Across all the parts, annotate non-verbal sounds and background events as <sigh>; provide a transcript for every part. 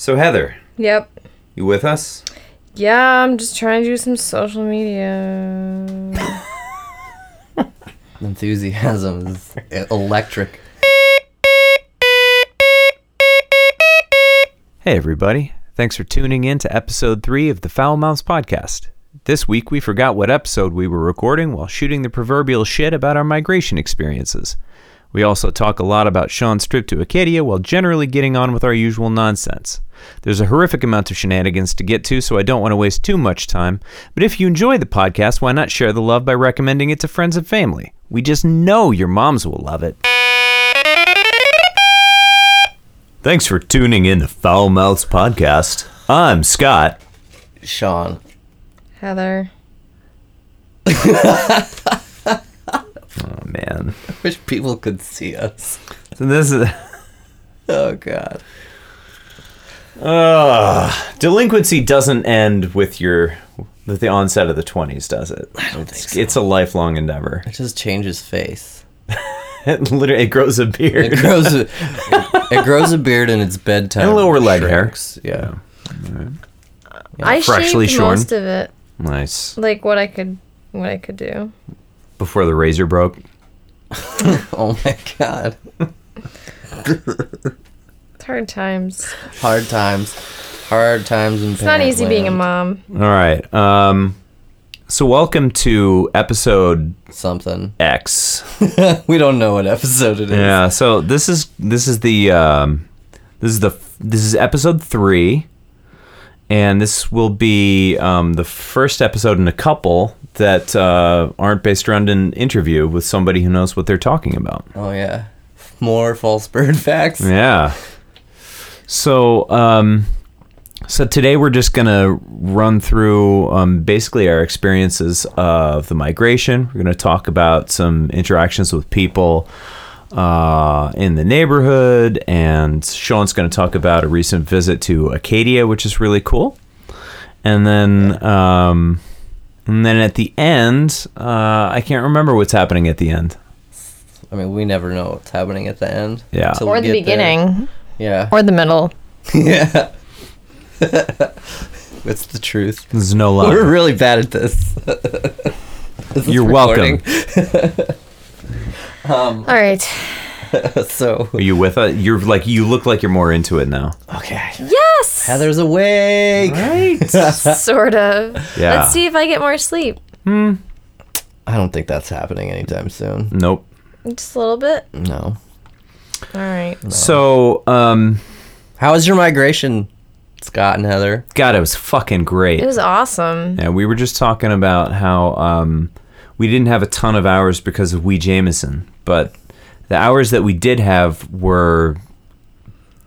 So Heather, Yep. you with us? Yeah, I'm just trying to do some social media. <laughs> Enthusiasm is electric. Hey everybody. Thanks for tuning in to episode 3 of the Fowl Mouths podcast. This week we forgot what episode we were recording while shooting the proverbial shit about our migration experiences. We also talk a lot about Sean's trip to Acadia while generally getting on with our usual nonsense. There's a horrific amount of shenanigans to get to, so I don't want to waste too much time. But if you enjoy the podcast, why not share the love by recommending it to friends and family? We just know your moms will love it. Thanks for tuning in to Fowl Mouths podcast. I'm Scott. Sean. Heather. <laughs> Oh man. I wish people could see us. So this is <laughs> Oh god. uh, delinquency doesn't end with your with the onset of the 20s, does it? I don't it's, think so. It's a lifelong endeavor. It just changes face. <laughs> It literally it grows a beard. It grows a, <laughs> it, grows a beard and it's bedtime. And lower leg hair. shrinks. Yeah. I freshly shaved shorn. most of it. nice. Like what I could what I could do. Before the razor broke. <laughs> Oh my god. It's hard times. Hard times. Hard times in It's not easy being a mom. All right. Um so welcome to episode Something. X. <laughs> we don't know what episode it is. Yeah, so this is this is the um, this is the this is episode three, and this will be um, the first episode in a couple that uh, aren't based around an interview with somebody who knows what they're talking about. Oh yeah. More false bird <laughs> facts. Yeah. So um, so today we're just gonna run through um, basically our experiences of the migration. We're gonna talk about some interactions with people uh, in the neighborhood, and Sean's gonna talk about a recent visit to Acadia, which is really cool. And then um, and then at the end, uh, I can't remember what's happening at the end. I mean, we never know what's happening at the end. Yeah. Or the get there. beginning. Yeah. Or the middle. yeah. <laughs> it's the truth. There's no no We're really bad at this. <laughs> This You're welcome. <laughs> <laughs> um, All right. <laughs> so Are you with us? You're like you look like you're more into it now. okay. Yes. Heather's awake. Right. <laughs> sort of. Yeah. Let's see if I get more sleep. I don't think that's happening anytime soon. Nope. Just a little bit. No. All right. So, um, How was your migration, Scott and Heather? God, it was fucking great. It was awesome. yeah, we were just talking about how um, we didn't have a ton of hours because of Wee Jameson, but the hours that we did have were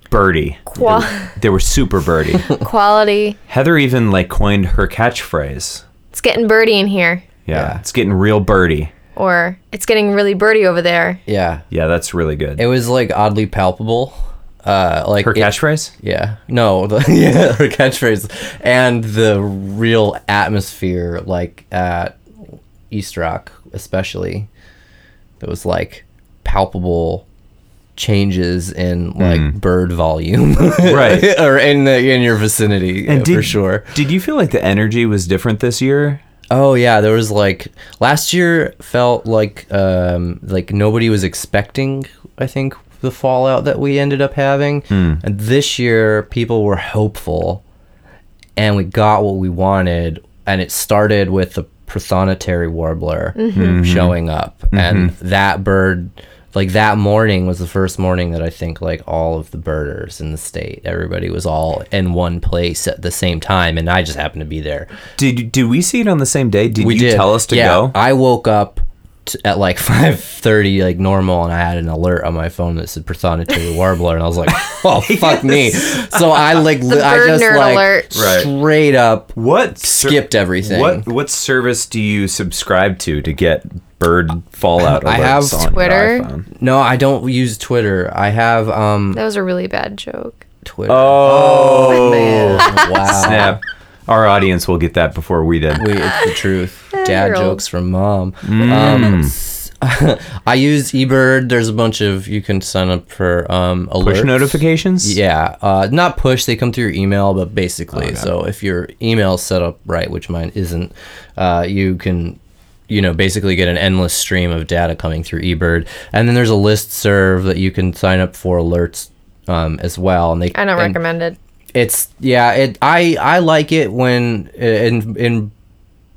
birdie. Qua- They were super birdie. <laughs> Quality. Heather even like coined her catchphrase. It's getting birdie in here. Yeah, Yeah. it's getting real birdie. Or it's getting really birdie over there. Yeah. Yeah, that's really good. It was like oddly palpable. Uh, like her it- catchphrase? Yeah. No, <laughs> the, yeah, her catchphrase and the real atmosphere like at East Rock especially. There was like palpable changes in like bird volume. <laughs> Right. <laughs> or in the in your vicinity And did, for sure. Did you feel like the energy was different this year? Oh yeah, there was like last year felt like um like nobody was expecting I think the fallout that we ended up having. And this year people were hopeful and we got what we wanted and it started with the prothonotary warbler mm-hmm. Mm-hmm. showing up. Mm-hmm. And that bird like that morning was the first morning that I think like all of the birders in the state everybody was all in one place at the same time and I just happened to be there. Did did we see it on the same day? Did we you did. tell us to yeah, go? I woke up t- at like <laughs> 5:30 like normal and I had an alert on my phone that said prothonotary warbler and I was like <laughs> oh fuck me. So I like li- I just like alert. Straight up What ser- skipped everything. What what service do you subscribe to to get bird fallout I have on Twitter. no I don't use Twitter. I have um That was a really bad joke. Twitter. Oh, man. <laughs> Wow. snap! Our audience will get that before we did. Wait, it's the truth. <laughs> Dad jokes from mom. Mm. Um, s- <laughs> I use eBird. There's a bunch of you can sign up for um alerts. Push notifications. Yeah, uh, not push. They come through your email, but basically, so if your email's set up right, which mine isn't, uh, you can, you know, basically get an endless stream of data coming through eBird, and then there's a list serve that you can sign up for alerts um, as well. And they I don't and recommend it. It's yeah. It I I like it when in in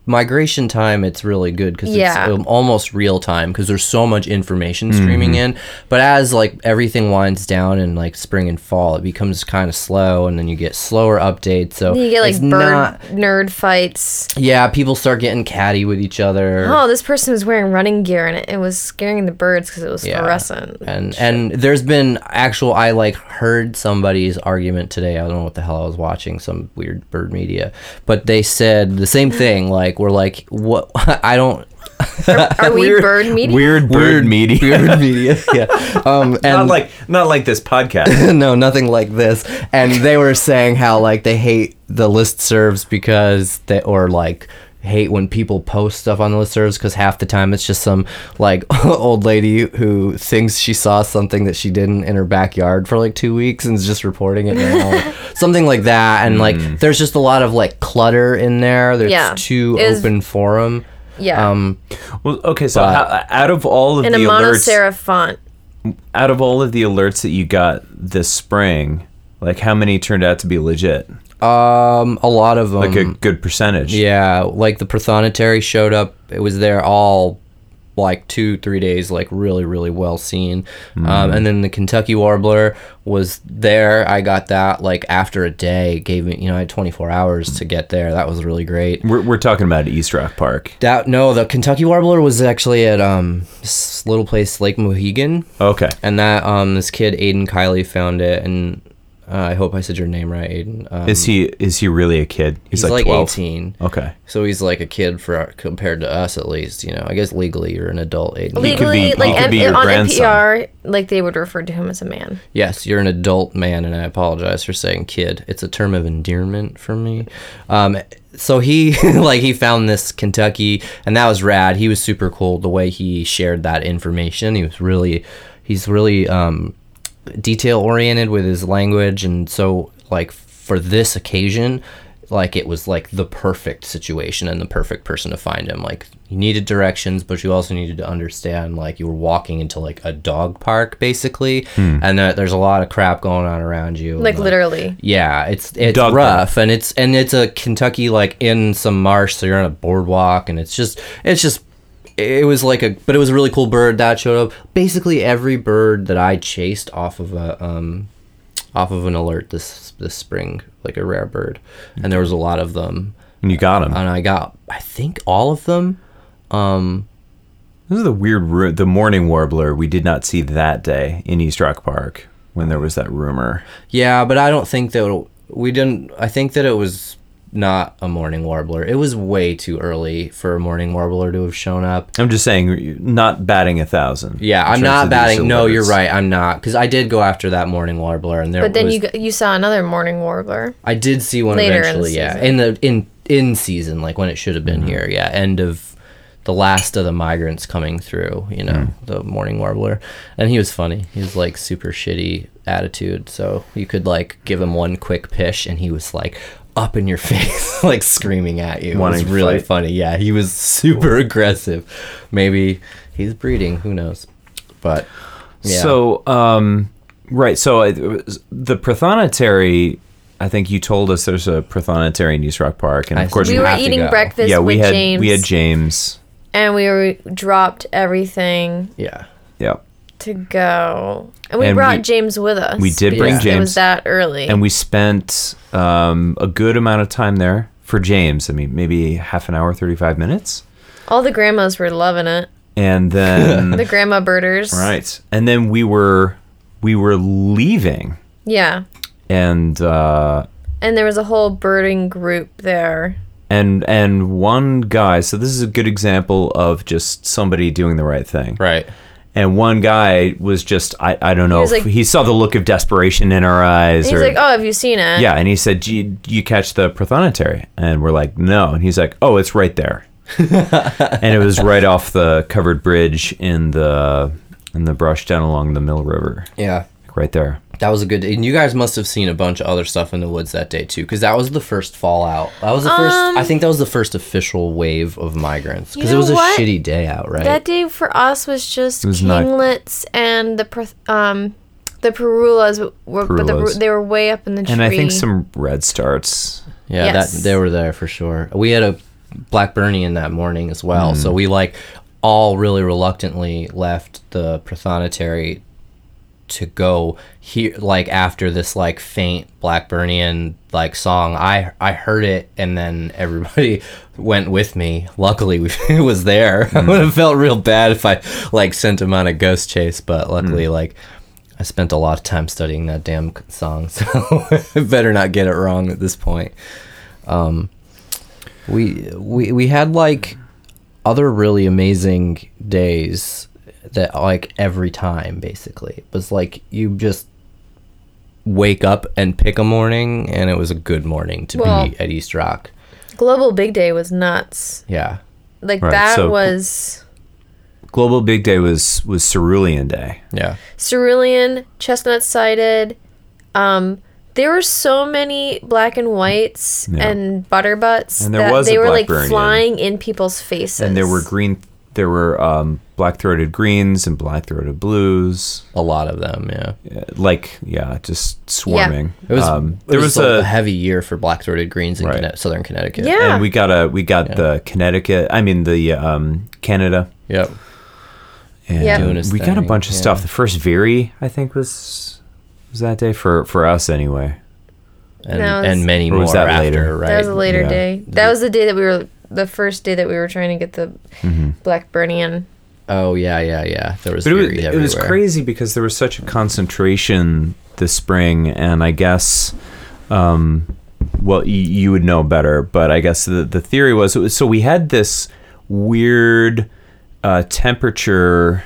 migration time it's really good because Yeah. it's um, almost real time because there's so much information streaming in but as like everything winds down in like spring and fall it becomes kind of slow and then you get slower updates so You get like bird not- nerd fights. yeah people start getting catty with each other Oh, this person was wearing running gear and it, it was scaring the birds because it was Yeah. fluorescent. and and there's been actual i like heard somebody's argument today i don't know what the hell i was watching some weird bird media but they said the same thing like we're like what <laughs> i don't Are we <laughs> bird media? Weird bird media. <laughs> weird media yeah um not and like not like this podcast. no nothing like this and they were saying how like they hate the list serves because they or like hate when people post stuff on the list serves because half the time it's just some like <laughs> old lady who thinks she saw something that she didn't in her backyard for like two weeks and is just reporting it now <laughs> <laughs> something like that and like there's just a lot of like clutter in there there's Yeah. too It was- open forum yeah. um well, okay. So But- how, out of all of in the a alerts, monoserif font. out of all of the alerts that you got this spring, like how many turned out to be legit? Um a lot of them Like a good percentage. Yeah, like the Prothonotary showed up. It was there all like two, three days, like really, really well seen. Um, and then the Kentucky Warbler was there. I got that like after a day. Gave me, you know, I had 24 hours to get there. That was really great. We're, we're talking about East Rock Park. That no, the Kentucky Warbler was actually at um this little place Lake Mohegan, Okay. and that um this kid Aiden Kiley found it, and uh, I hope I said your name right, Aiden. Um, Is he is he really a kid? He's, He's, like, like, 12. 18. Okay. So he's like a kid for compared to us, at least. You know, I guess legally you're an adult. Aiden. He could be- Legally, he like could M- be your on grandson. NPR, like they would refer to him as a man. Yes, you're an adult man, and I apologize for saying kid. It's a term of endearment for me. Um, so he <laughs> like he found this Kentucky, and that was rad. He was super cool the way he shared that information. He was really, he's really um, detail oriented with his language, and so like for this occasion. Like it was like the perfect situation and the perfect person to find him. Like you needed directions, but you also needed to understand like you were walking into like a dog park basically, hmm. and that there's a lot of crap going on around you. Like, and, literally. yeah, it's it's Dog rough, and it's and it's a Kentucky like in some marsh, so you're on a boardwalk, and it's just it's just it was like a but it was a really cool bird that showed up. Basically, every bird that I chased off of a um off of an alert this this spring, like a rare bird, and there was a lot of them, And you got them. and I got I think all of them. Um, This is the weird ru- the mourning warbler we did not see that day in East Rock Park when there was that rumor. Yeah, but I don't think that we didn't. I think that it was not a mourning warbler. It was way too early for a mourning warbler to have shown up. I'm just saying, not batting a thousand. Yeah, I'm not batting. No, you're right. I'm not because I did go after that mourning warbler, and there. But then was, you you saw another mourning warbler. I did see one Later in the eventually. yeah, in the in in season, like when it should have been Mm-hmm. here. Yeah, end of the last of the migrants coming through. You know, Mm. the mourning warbler, and he was funny. He was like super shitty attitude, so you could like give him one quick pish, and he was like up in your <laughs> face, like screaming at you. Wanting it was really fight. funny. Yeah, he was <laughs> super aggressive. Maybe he's breeding. Who knows? But yeah. So, um, right. So I, the prothonotary, I think you told us there's a prothonotary in East Rock Park, and I of course see. We were have to eating go. breakfast yeah, we with had James, we had James. and we were dropped everything yeah. Yeah, to go, and we And brought we- James with us. we did bring James. It was that early. and we spent um, a good amount of time there for James. I mean, maybe half an hour, thirty five minutes, All the grandmas were loving it. and then <laughs> The grandma birders. right, and then we were we were leaving, Yeah. and. Uh, And there was a whole birding group there. and and one guy so this is a good example of just somebody doing the right thing Right. And one guy was just i, I don't know was if like- he saw the look of desperation in our eyes And he's or like, "Oh, have you seen it?" yeah and he said do you, do you catch the prothonotary and we're like no and he's like oh it's right there <laughs> and it was right off the covered bridge in the in the brush down along the Mill River, Yeah. like right there. That was a good day. And you guys must have seen a bunch of other stuff in the woods that day too, because that was the first fallout. That was the first. Um, I think that was the first official wave of migrants because You it was know a what? shitty day out, right? That day for us was just It was not- kinglets and the per- um the parulas were but the, they were way up in the tree. And I think some red starts. yeah, Yes. that they were there for sure. We had a Blackburnian that morning as well, Hmm. so we like all really reluctantly left the Prothonotary to go here like after this like faint Blackburnian like song. I I heard it and then everybody <laughs> went with me. Luckily we, it <laughs> was there. I would have felt real bad if I like sent him on a ghost chase, but luckily like I spent a lot of time studying that damn song, <laughs> so I better not get it wrong at this point. Um, we we we had like other really amazing days that like every time basically it was like you just wake up and pick a morning and it was a good morning to Well- be at East Rock. Global Big Day was nuts. Yeah. Like Right, that so- was Global Big Day was was Cerulean Day. Yeah. cerulean, chestnut sided. Um, there were so many black and whites Yeah. and butterbutts And there that was they a were like Blackburnian. flying in people's faces. And there were green there were um, black throated greens and black throated blues. A lot of them, yeah. Yeah, Like yeah, just swarming. It was um, it there was, was, a, a heavy year for black-throated greens in Right. Conne- southern Connecticut. Yeah. and we got a we got Yeah. the Connecticut. I mean the um, Canada. Yep. And Yeah. Doing we got a bunch of yeah. stuff. The first Veery, I think, was was that day for for us anyway. And That was- and many more was that after, later? right? That was a later Yeah. day. That was the day that we were the first day that we were trying to get the Mm-hmm. Blackburnian. Oh yeah, yeah, yeah. There was But it was, it was crazy because there was such a concentration this spring, and I guess, um, well, y- you would know better, but I guess the the theory was, it was so we had this weird uh, temperature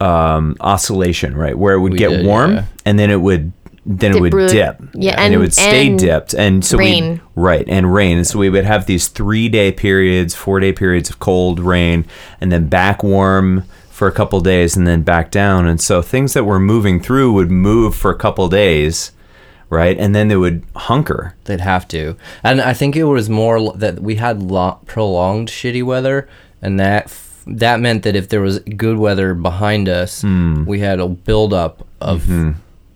um, oscillation, right, where it would We get did, warm yeah. and then it would then it would root. dip, Yeah, and, it would stay and dipped, and so rain. we right and rain, and so we would have these three day periods, four day periods of cold rain, and then back warm for a couple days, and then back down, and so things that were moving through would move for a couple days, right, and then they would hunker. They'd have to, and I think it was more that we had lo- prolonged shitty weather, and that f- that meant that if there was good weather behind us, Hmm. we had a buildup of Mm-hmm.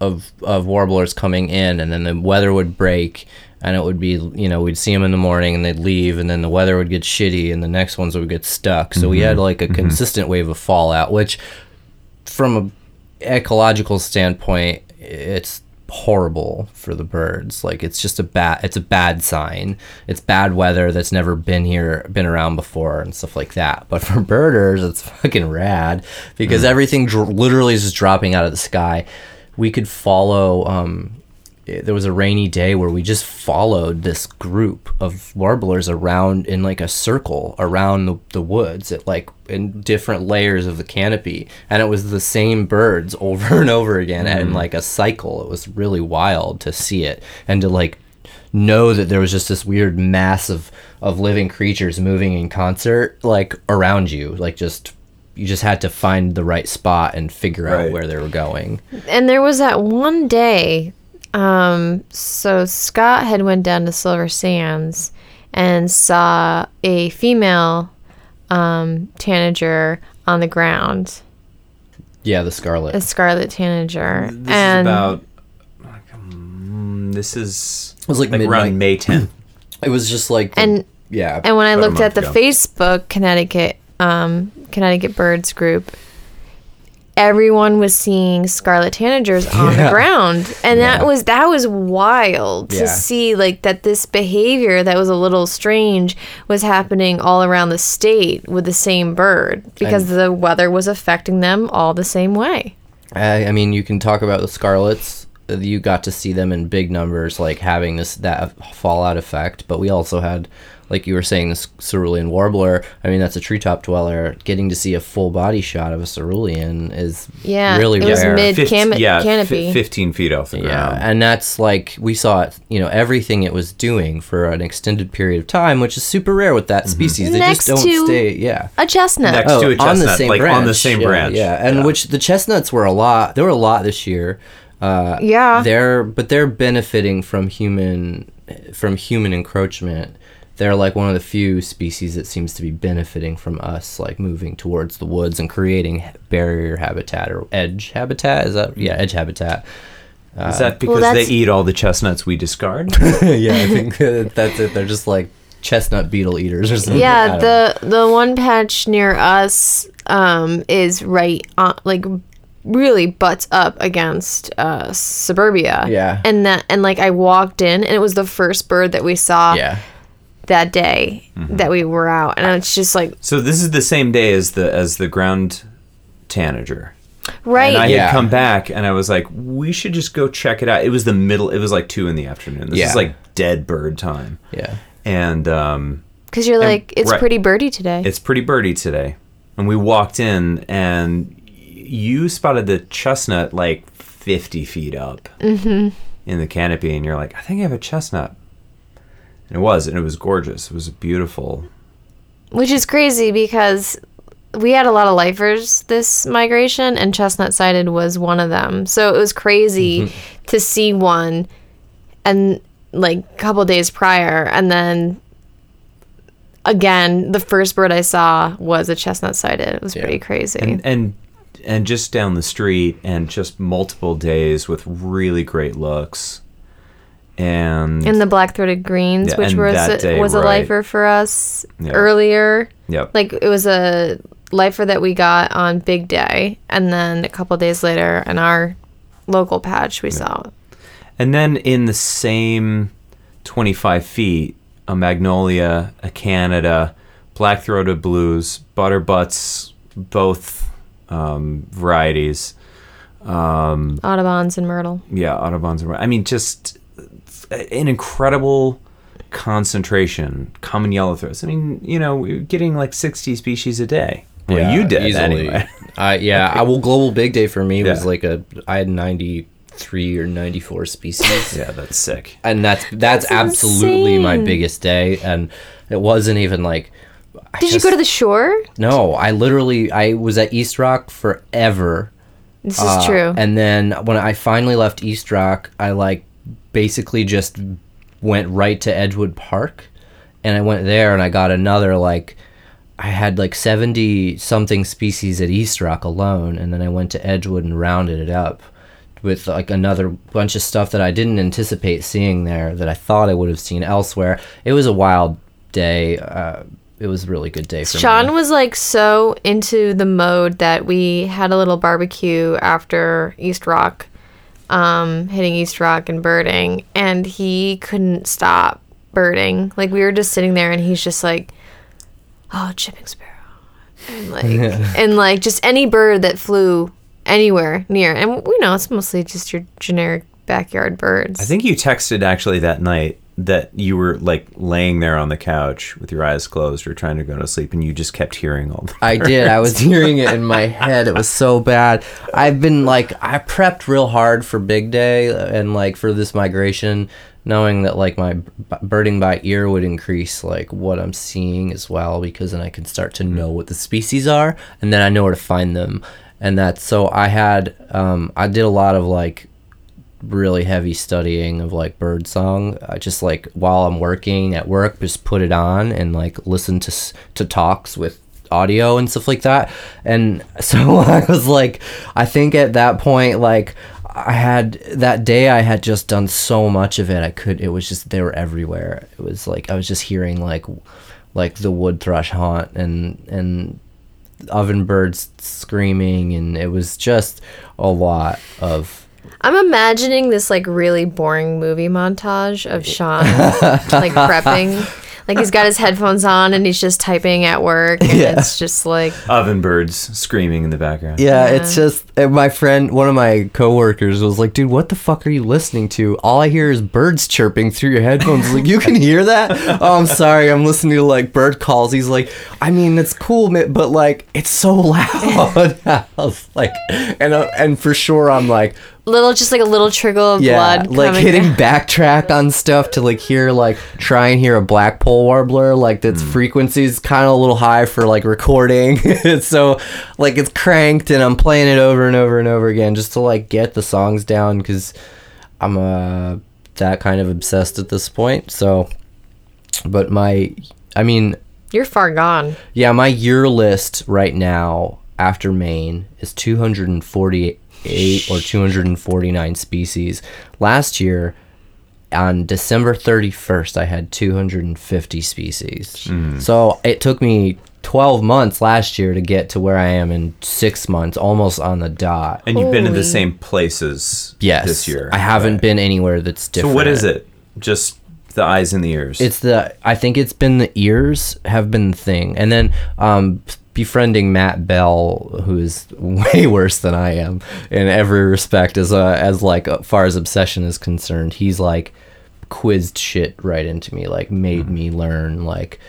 Of of warblers coming in, and then the weather would break, and it would be you know we'd see them in the morning and they'd leave, and then the weather would get shitty, and the next ones would get stuck. So we Mm-hmm. had like a consistent wave of fallout, which from a ecological standpoint, it's horrible for the birds. Like it's just a bad it's a bad sign. It's bad weather that's never been here been around before and stuff like that. But for birders, it's fucking rad because everything dr- literally is just dropping out of the sky. We could follow um i- there was a rainy day where we just followed this group of warblers around in like a circle around the, the woods at like in different layers of the canopy. And it was the same birds <laughs> over and over again. And in like a cycle. It was really wild to see it and to like know that there was just this weird mass of of living creatures moving in concert like around you like just you just had to find the right spot and figure out where they were going And there was that one day. Um, so Scott had went down to Silver Sands and saw a female um, tanager on the ground, yeah the scarlet a scarlet tanager, This and is about. like, um, This is It was like midnight. around May 10th. <clears throat> It was just like the- And- yeah, And when I looked at the ago. Facebook Connecticut um, Connecticut Birds group, everyone was seeing scarlet tanagers on Yeah. the ground, and Yeah. that was that was wild to see like that this behavior that was a little strange was happening all around the state with the same bird because And- the weather was affecting them all the same way. I, I mean you can talk about the scarlets you got to see them in big numbers, like having this that fallout effect. But we also had, like you were saying, this cerulean warbler. I mean, that's a treetop dweller. Getting to see a full body shot of a cerulean is Yeah, really it was rare. mid- Fif- cam- yeah, fi- canopy. 15 feet off the Yeah, ground. and that's like we saw it, you know, everything it was doing for an extended period of time, which is super rare with that species. They Next just don't to- stay. Yeah. A chestnut. Next to a on the chestnut, same like branch. on the same yeah, branch. Yeah, and which the chestnuts were a lot. There were a lot this year. Uh, Yeah. they're but they're benefiting from human from human encroachment. They're like one of the few species that seems to be benefiting from us, like moving towards the woods and creating barrier habitat or edge habitat. Is that yeah, edge habitat. Is that because that's- they eat all the chestnuts we discard? <laughs> yeah, I think <laughs> that's it. They're just like chestnut beetle eaters or something. Yeah, don't know. the the one patch near us um, is right on, like really butts up against uh, suburbia. Yeah. and that and like I walked in and it was the first bird that we saw yeah. That day that we were out, and it's just like so this is the same day as the as the ground tanager. right. And I Yeah. had come back and I was like, we should just go check it out. It was the middle. It was like two in the afternoon. This Yeah. is like dead bird time. Yeah. And um, Because you're like, it's right. pretty birdie today. it's pretty birdie today. And we walked in and you spotted the chestnut like 50 feet up in the canopy. And you're like, I think I have a chestnut. And it was, and it was gorgeous. It was beautiful. Which is crazy because we had a lot of lifers this migration, and chestnut sided was one of them. So it was crazy mm-hmm. to see one, and like a couple days prior, and then again, the first bird I saw was a chestnut sided. It was Yeah. pretty crazy. and and and just down the street and just multiple days with really great looks and and the black throated greens, Yeah, which was a, day, was a right. lifer for us Yeah. earlier. yep Like it was a lifer that we got on Big Day, and then a couple days later, in our local patch, we saw. and then in the same 25 feet a magnolia a canada black-throated blues butterbutts both um, varieties um, Audubon's and Myrtle. yeah audubon's and- Myrtle. i mean just an incredible concentration common yellow throats i mean you know we're getting like 60 species a day well Yeah, you did easily. anyway I yeah, <laughs> I will global big day for me was like a I had 93 or 94 species. <laughs> yeah that's sick And that's that's, That's absolutely my biggest day and it wasn't even like I Did you go to the shore? No, I literally I was at East Rock forever. This is Uh, true. And then when I finally left East Rock, I like basically just went right to Edgewood Park, and I went there and I got another like. I had like 70 something species at East Rock alone, and then I went to Edgewood and rounded it up with like another bunch of stuff that I didn't anticipate seeing there that I thought I would have seen elsewhere. It was a wild day. Uh, it was a really good day for Sean me. was like so into the mode that we had a little barbecue after East Rock, um, hitting East Rock and birding, and he couldn't stop birding. Like we were just sitting there, and he's just like, "Oh, chipping sparrow," and like, <laughs> and like just any bird that flew anywhere near. And we know it's mostly just your generic backyard birds. I think you texted actually that night that you were like laying there on the couch with your eyes closed or trying to go to sleep and you just kept hearing all the I did. I was hearing it in my head. It was so bad. I've been like, I prepped real hard for big day and like for this migration, knowing that like my birding by ear would increase like what I'm seeing as well, because then I can start to know what the species are and then I know where to find them. And that's so I had, um, I did a lot of like really heavy studying of like bird song. I just like while i'm working at work just put it on and like listen to to talks with audio and stuff like that. And <laughs> so i was like i think at that point like i had that day i had just done so much of it i could it was just they were everywhere. It was like i was just hearing like like the wood thrush haunt and and oven birds screaming and it was just a lot of I'm imagining this like really boring movie montage of Sean like <laughs> prepping. Like he's got his headphones on and he's just typing at work and Yeah. it's just like oven birds screaming in the background. Yeah, Yeah. it's just and my friend, one of my coworkers, was like, "Dude, what the fuck are you listening to? All I hear is birds chirping through your headphones." like, you can hear that? oh, I'm sorry, I'm listening to like bird calls. He's like, "I mean, it's cool, ma- but like, it's so <laughs> loud." <laughs> I was like, and uh, and for sure, I'm like, Little, just like a little trickle of yeah, blood. like hitting down. backtrack on stuff to like hear like try and hear a blackpoll warbler like its frequency's kind of a little high for like recording <laughs> so like it's cranked and i'm playing it over and over and over again just to like get the songs down because i'm uh that kind of obsessed at this point so but my i mean You're far gone. yeah, my year list right now after Maine is 248 or 249 species. Last year, on December 31st, I had 250 species. So it took me 12 months last year to get to where I am in six months, almost on the dot. And you've been in the same places Yes, this year. I haven't Right. been anywhere that's different. So what is it? Just the eyes and the ears. It's the I think it's been the ears have been the thing, and then um, befriending Matt Bell, who is <laughs> way worse than I am in every respect, as uh, as like uh, far as obsession is concerned. He's like quizzed shit right into me, like made me learn like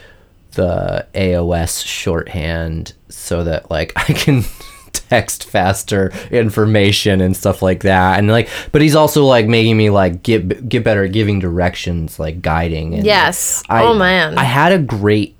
the AOS shorthand so that like <laughs> I can text faster information and stuff like that and like but he's also like making me like get get better at giving directions like guiding and Yes. I, oh man. I had a great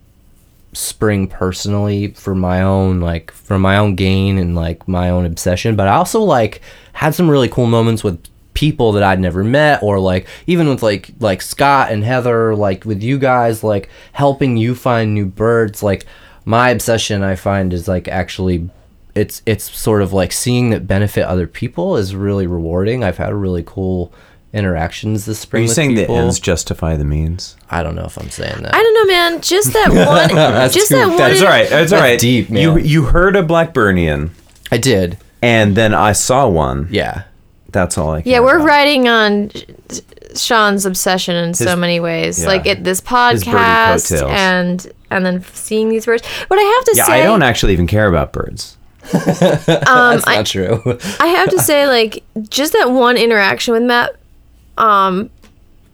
spring personally for my own like for my own gain and like my own obsession but I also like had some really cool moments with people that I'd never met or like even with like like Scott and Heather like with you guys like helping you find new birds like my obsession I find is like actually it's it's sort of like seeing that benefit other people is really rewarding. I've had a really cool interactions this Are spring. you with saying people. the ends justify the means? I don't know if I'm saying that. I don't know, man. Just that <laughs> one. just too- that one. That's all right. That's all That's right. deep, man. You you heard a Blackburnian, I did. and then I saw one. Yeah. That's all I. Can. Yeah, we're about. riding on Sean's obsession in so many ways. yeah. like it, this birdie podcast coattails. and and then seeing these birds. But I have to say. Yeah, say, I don't actually even care about birds. <laughs> um, That's I, not true. I have to <laughs> say, like, just that one interaction with Matt, um,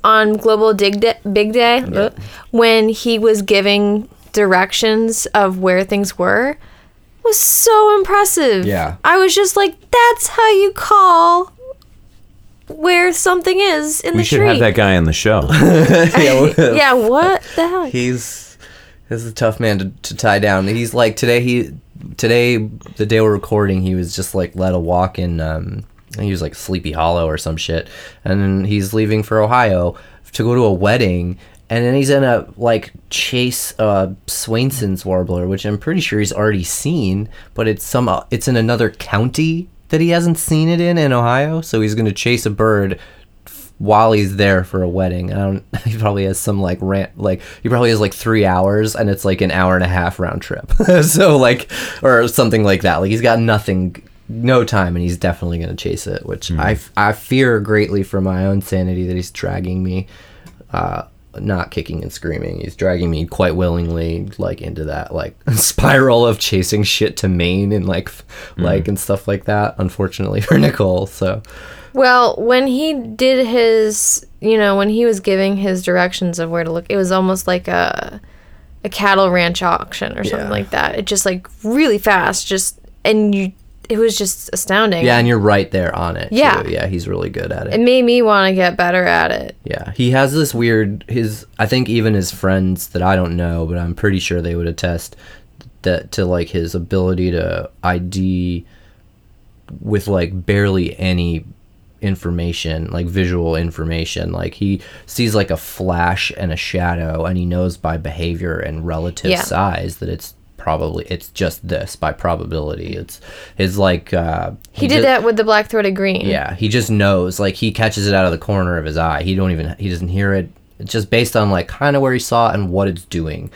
on Global Dig Day, Big Day, uh, when he was giving directions of where things were, was so impressive. Yeah. I was just like, that's how you call where something is in We the should tree. have that guy on the show. <laughs> <laughs> yeah, <laughs> what the hell? He's he's a tough man to, to tie down. He's like today he today the day we're recording he was just like led a walk in um I think he was like Sleepy Hollow or some shit. And then he's leaving for Ohio to go to a wedding and then he's in a like chase uh Swainson's warbler, which I'm pretty sure he's already seen, but it's some it's in another county that he hasn't seen it in in Ohio, so he's gonna chase a bird while he's there for a wedding. I don't. <laughs> He probably has some like rant. Like he probably has like three hours, and it's like an hour and a half round trip. <laughs> so like, or something like that. Like he's got nothing, no time, and he's definitely gonna chase it. Which I f I I fear greatly for my own sanity that he's dragging me. Uh, not kicking and screaming. He's dragging me quite willingly, like into that like <laughs> spiral of chasing shit to Maine and like, f like and stuff like that. Unfortunately <laughs> for Nicole, so Well, when he did his, you know, when he was giving his directions of where to look, it was almost like a a cattle ranch auction or something Yeah. like that. It just like really fast, just and you, it was just astounding. Yeah, and you're right there on it. Yeah. too. yeah, he's really good at it. it made me want to get better at it. yeah, he has this weird. His, I think even his friends that I don't know, but I'm pretty sure they would attest that to like his ability to ID with like barely any information like visual information like he sees like a flash and a shadow and he knows by behavior and relative Yeah. size that it's probably it's just this by probability it's it's like uh He did ju- that with the black throated green. yeah, he just knows. Like he catches it out of the corner of his eye. He don't even he doesn't hear it. It's just based on like kind of where he saw it and what it's doing.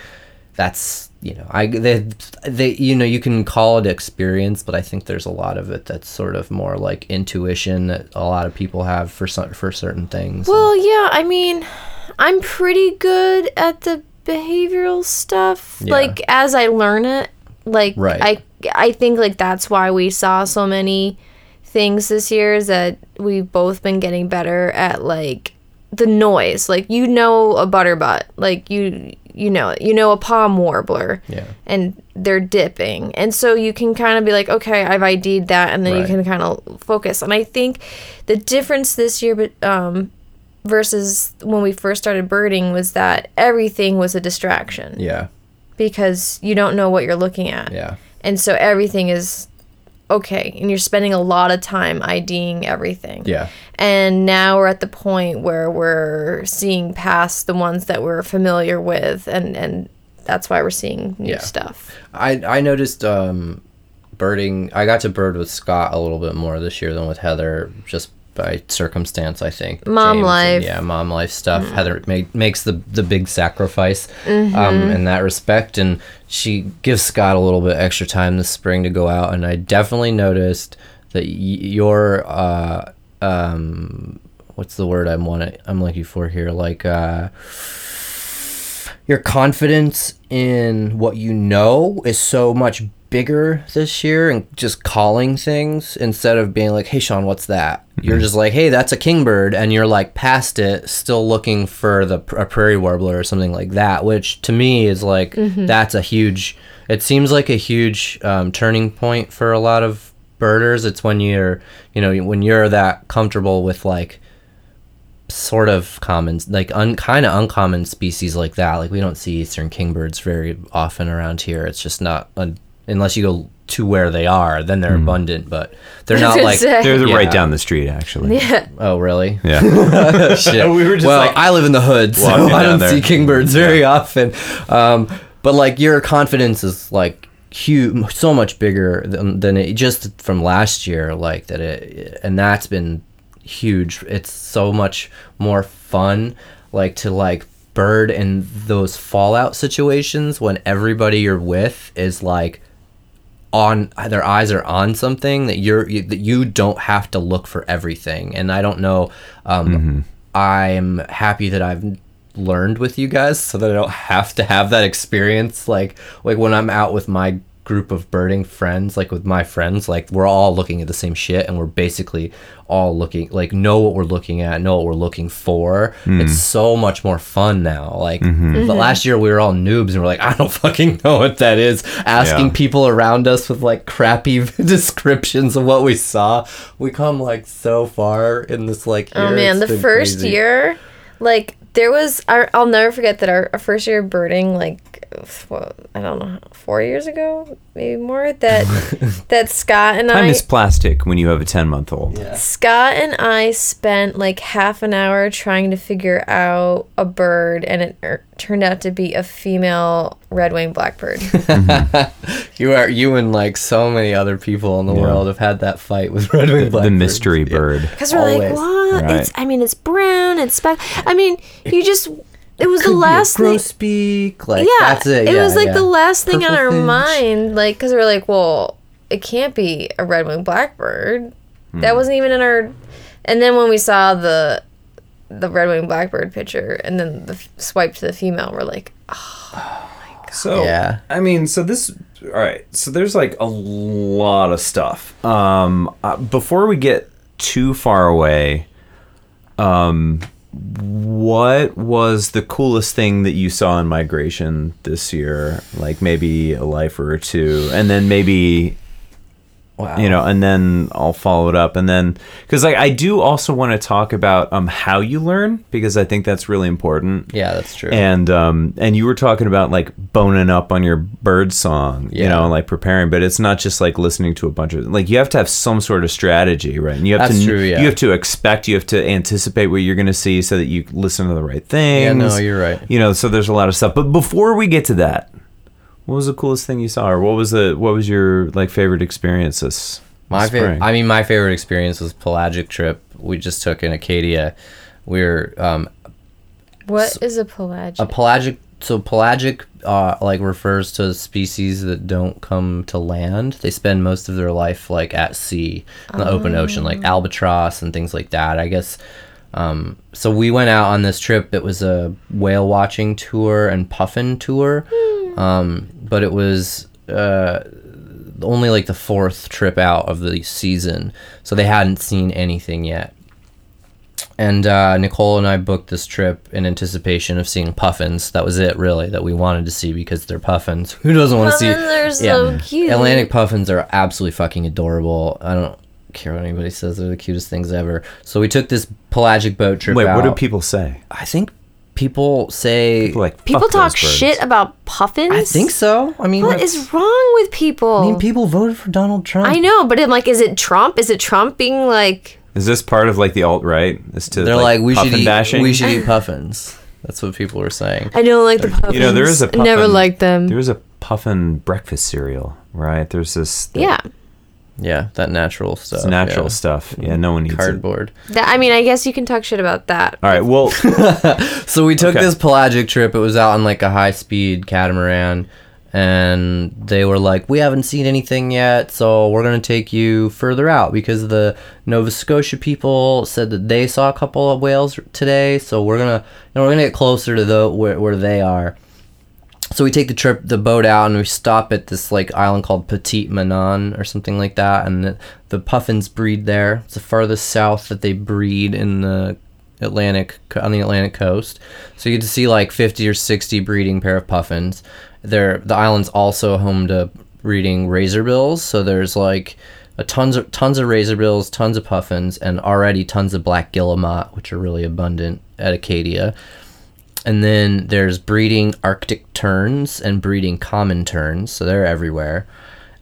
That's you know I they they you know you can call it experience, but I think there's a lot of it that's sort of more like intuition that a lot of people have for some for certain things. Well, yeah, I mean, I'm pretty good at the behavioral stuff. Yeah. Like as I learn it, like Right. I I think like that's why we saw so many things this year is that we've both been getting better at like the noise. Like you know a butterbutt, like you you know it. You know a palm warbler. Yeah. And they're dipping. And so you can kind of be like, okay, I've ID'd that and then you can kind of focus. And I think the difference this year but um versus when we first started birding was that everything was a distraction Yeah. because you don't know what you're looking at. Yeah. And so everything is okay. And you're spending a lot of time IDing everything. Yeah. And now we're at the point where we're seeing past the ones that we're familiar with and, and that's why we're seeing new Yeah. stuff. I I noticed um, birding. I got to bird with Scott a little bit more this year than with Heather, just by circumstance. I think Mom and- life. yeah, mom life stuff. Heather make, makes the the big sacrifice Mm-hmm. um, in that respect, and she gives Scott a little bit extra time this spring to go out. And I definitely noticed that y- your uh, um, what's the word I'm want I'm looking for here, like. Uh, your confidence in what you know is so much bigger this year and just calling things instead of being like hey sean what's that you're just like hey that's a kingbird and you're like past it still looking for the a prairie warbler or something like that which to me is like that's a huge it seems like a huge um, turning point for a lot of birders it's when you're you know when you're that comfortable with like sort of common, like un, kind of uncommon species like that. Like we don't see eastern kingbirds very often around here. It's just not un, unless you go to where they are, then they're abundant. But they're <laughs> not like. Say. They're the right Yeah. down the street, actually. Yeah. Oh really? Yeah. <laughs> <laughs> Shit. We were just well, like- I live in the hood, so I don't there. see kingbirds very often. Um, but like your confidence is like huge, so much bigger than, than it just from last year. Like that, it and that's been huge. It's so much more fun, like to like bird in those fallout situations when everybody you're with is like on their eyes are on something that you're you, that you don't have to look for everything. And i don't know um i'm happy that i've learned with you guys so that i don't have to have that experience. Like like when i'm out with my group of birding friends like with my friends like we're all looking at the same shit and we're basically all looking like know what we're looking at know what we're looking for. Hmm. It's so much more fun now. Like mm-hmm. but mm-hmm. last year we were all noobs and we're like <laughs> i don't fucking know what that is. Asking Yeah. people around us with like crappy <laughs> descriptions of what we saw. We come like so far in this like Oh man, It's the first crazy. year, like there was, our, I'll never forget that our, our first year of birding, like what, I don't know, four years ago, maybe more. That <laughs> that Scott and Time I, is plastic when you have a 10 month old. Scott and I spent like half an hour trying to figure out a bird, and it er, turned out to be a female red-winged blackbird. <laughs> <laughs> you are you and like so many other people in the world have had that fight with red winged blackbird, The mystery bird. Because we're like, what? Right. It's. I mean, it's brown. It's speck. I mean, you just. It was the Could be last thing. speak. like yeah, that's it. it yeah, was like yeah. the last thing on our finch. mind, like because we were like, well, it can't be a red-winged blackbird. Hmm. That wasn't even in our. And then when we saw the, the red-winged blackbird picture, and then the f- swipe to the female, we're like, oh. my god. So Yeah. I mean, so this all right. So there's like a lot of stuff. Um, uh, before we get too far away, um, what was the coolest thing that you saw in migration this year? Like maybe a lifer or two, and then maybe Wow. you know, and then I'll follow it up, and then because like I do also want to talk about um how you learn because I think that's really important. yeah, that's true. And um and you were talking about like boning up on your bird song, you Yeah. know, like preparing, but it's not just like listening to a bunch of like you have to have some sort of strategy, right? And you have That's to true, yeah. you have to expect, you have to anticipate what you're going to see so that you listen to the right things. yeah, no, you're right. You know, so there's a lot of stuff. But before we get to that, what was the coolest thing you saw, or what was the what was your like favorite experience this My favorite. I mean, my favorite experience was pelagic trip we just took in Acadia. We were um, what is a pelagic? a pelagic. So pelagic, uh, like refers to species that don't come to land. They spend most of their life like at sea in the open ocean, like albatross and things like that. I guess. Um, so we went out on this trip. It was a whale watching tour and puffin tour, um, but it was uh, only like the fourth trip out of the season, so they hadn't seen anything yet. And uh, Nicole and I booked this trip in anticipation of seeing puffins. That was it, really, that we wanted to see because they're puffins. <laughs> Who doesn't want to see? Puffins are so cute. Atlantic puffins are absolutely fucking adorable. I don't care what anybody says; they're the cutest things ever. So we took this pelagic boat trip. Wait, what do people say? I think people say. People like People talk those birds." shit about puffins. I think so. I mean, What is wrong with people? I mean, people voted for Donald Trump. I know, but I'm like, is it Trump? Is it Trump being like? Is this part of like the alt right? Is to They're like, we should eat. bashing? We should eat <laughs> puffins. That's what people were saying. I don't like the puffins. You know, there is a puffin, never liked them. There is a puffin breakfast cereal, right? There's this. that- yeah, Yeah, that natural stuff. It's natural yeah. stuff. Yeah, no one needs it. Cardboard. that, I mean, I guess you can talk shit about that. All right. Well, <laughs> So we took Okay. this pelagic trip. It was out on like a high speed catamaran. And they were like, we haven't seen anything yet, so we're going to take you further out because the Nova Scotia people said that they saw a couple of whales today. So we're going to, you know, we're going to get closer to the where, where they are. So we take the trip, the boat out, and we stop at this like island called Petit Manan or something like that. And the, the puffins breed there. It's the farthest south that they breed in the Atlantic on the Atlantic coast. So you get to see like 50 or 60 breeding pair of puffins. They're the island's also home to breeding razorbills. So there's like tons of tons of razorbills, tons of puffins, and already tons of black guillemot, which are really abundant at Acadia. And then there's breeding Arctic terns and breeding common terns, so they're everywhere.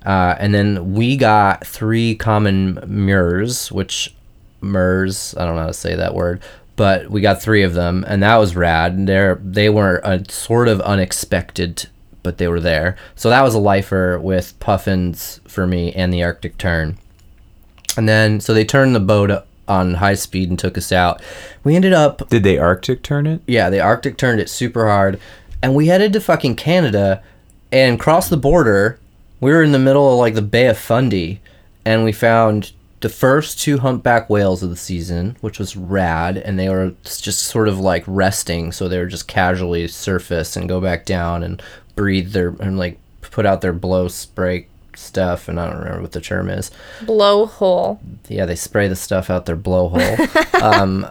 Uh, and then we got three common murres, which murres, I don't know how to say that word, but we got three of them, and that was rad. They're they were a sort of unexpected, but they were there. So that was a lifer with puffins for me and the Arctic tern. And then so they turned the boat on high speed and took us out. We ended up did they Arctic turn it? yeah, the Arctic turned it super hard, and we headed to fucking Canada, and crossed the border. We were in the middle of like the Bay of Fundy, and we found the first two humpback whales of the season, which was rad, and they were just sort of like resting, so they were just casually surface and go back down and breathe their and like put out their blow spray stuff, and I don't remember what the term is Blowhole. yeah, they spray the stuff out their blowhole. <laughs> um,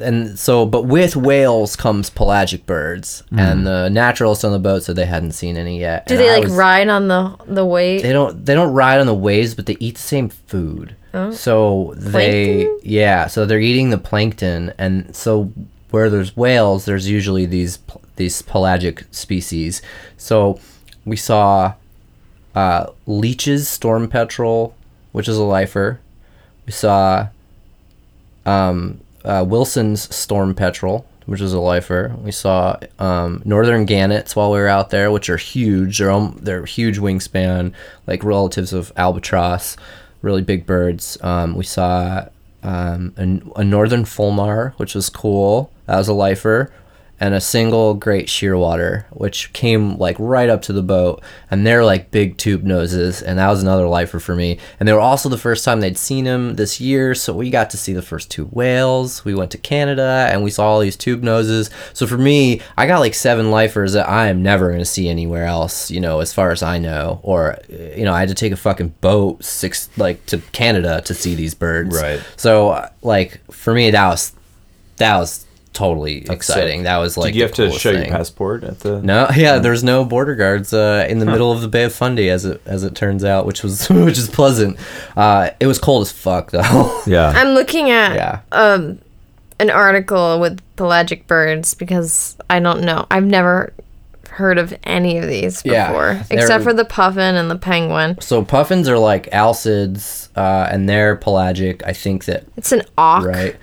and so, but with whales comes pelagic birds, and the naturalists on the boat said they hadn't seen any yet. Do And they I like was- ride on the the wave? They don't. They don't ride on the waves, but they eat the same food. So they, Plankton? yeah. So they're eating the plankton, and so where there's whales, there's usually these these pelagic species. So we saw uh, Leach's, storm petrel, which is a lifer. We saw um, uh, Wilson's storm petrel, which is a lifer. We saw um, northern gannets while we were out there, which are huge. They're um, they're huge wingspan, like relatives of albatross, really big birds. Um, we saw um, a, a northern fulmar, which was cool. That was a lifer. And a single great shearwater, which came like right up to the boat, and they're like big tube noses, and that was another lifer for me. And they were also the first time they'd seen him this year, so we got to see the first two whales. We went to Canada, and we saw all these tube noses. So for me, I got like seven lifers that I am never gonna see anywhere else, you know, as far as I know. Or, you know, I had to take a fucking boat six like to Canada to see these birds. Right. So like for me, that was that was totally exciting. sick. That was like Did you the have to coolest show your passport at the? No, <laughs> yeah, there's no border guards uh, in the middle of the Bay of Fundy, as it as it turns out, which was <laughs> which is pleasant. Uh, it was cold as fuck <laughs> though. Yeah. I'm looking at yeah, um an article with pelagic birds because I don't know. I've never heard of any of these before, they're- except for the puffin and the penguin. so puffins are like alcids, uh, and they're pelagic. I think that It's an auk. right.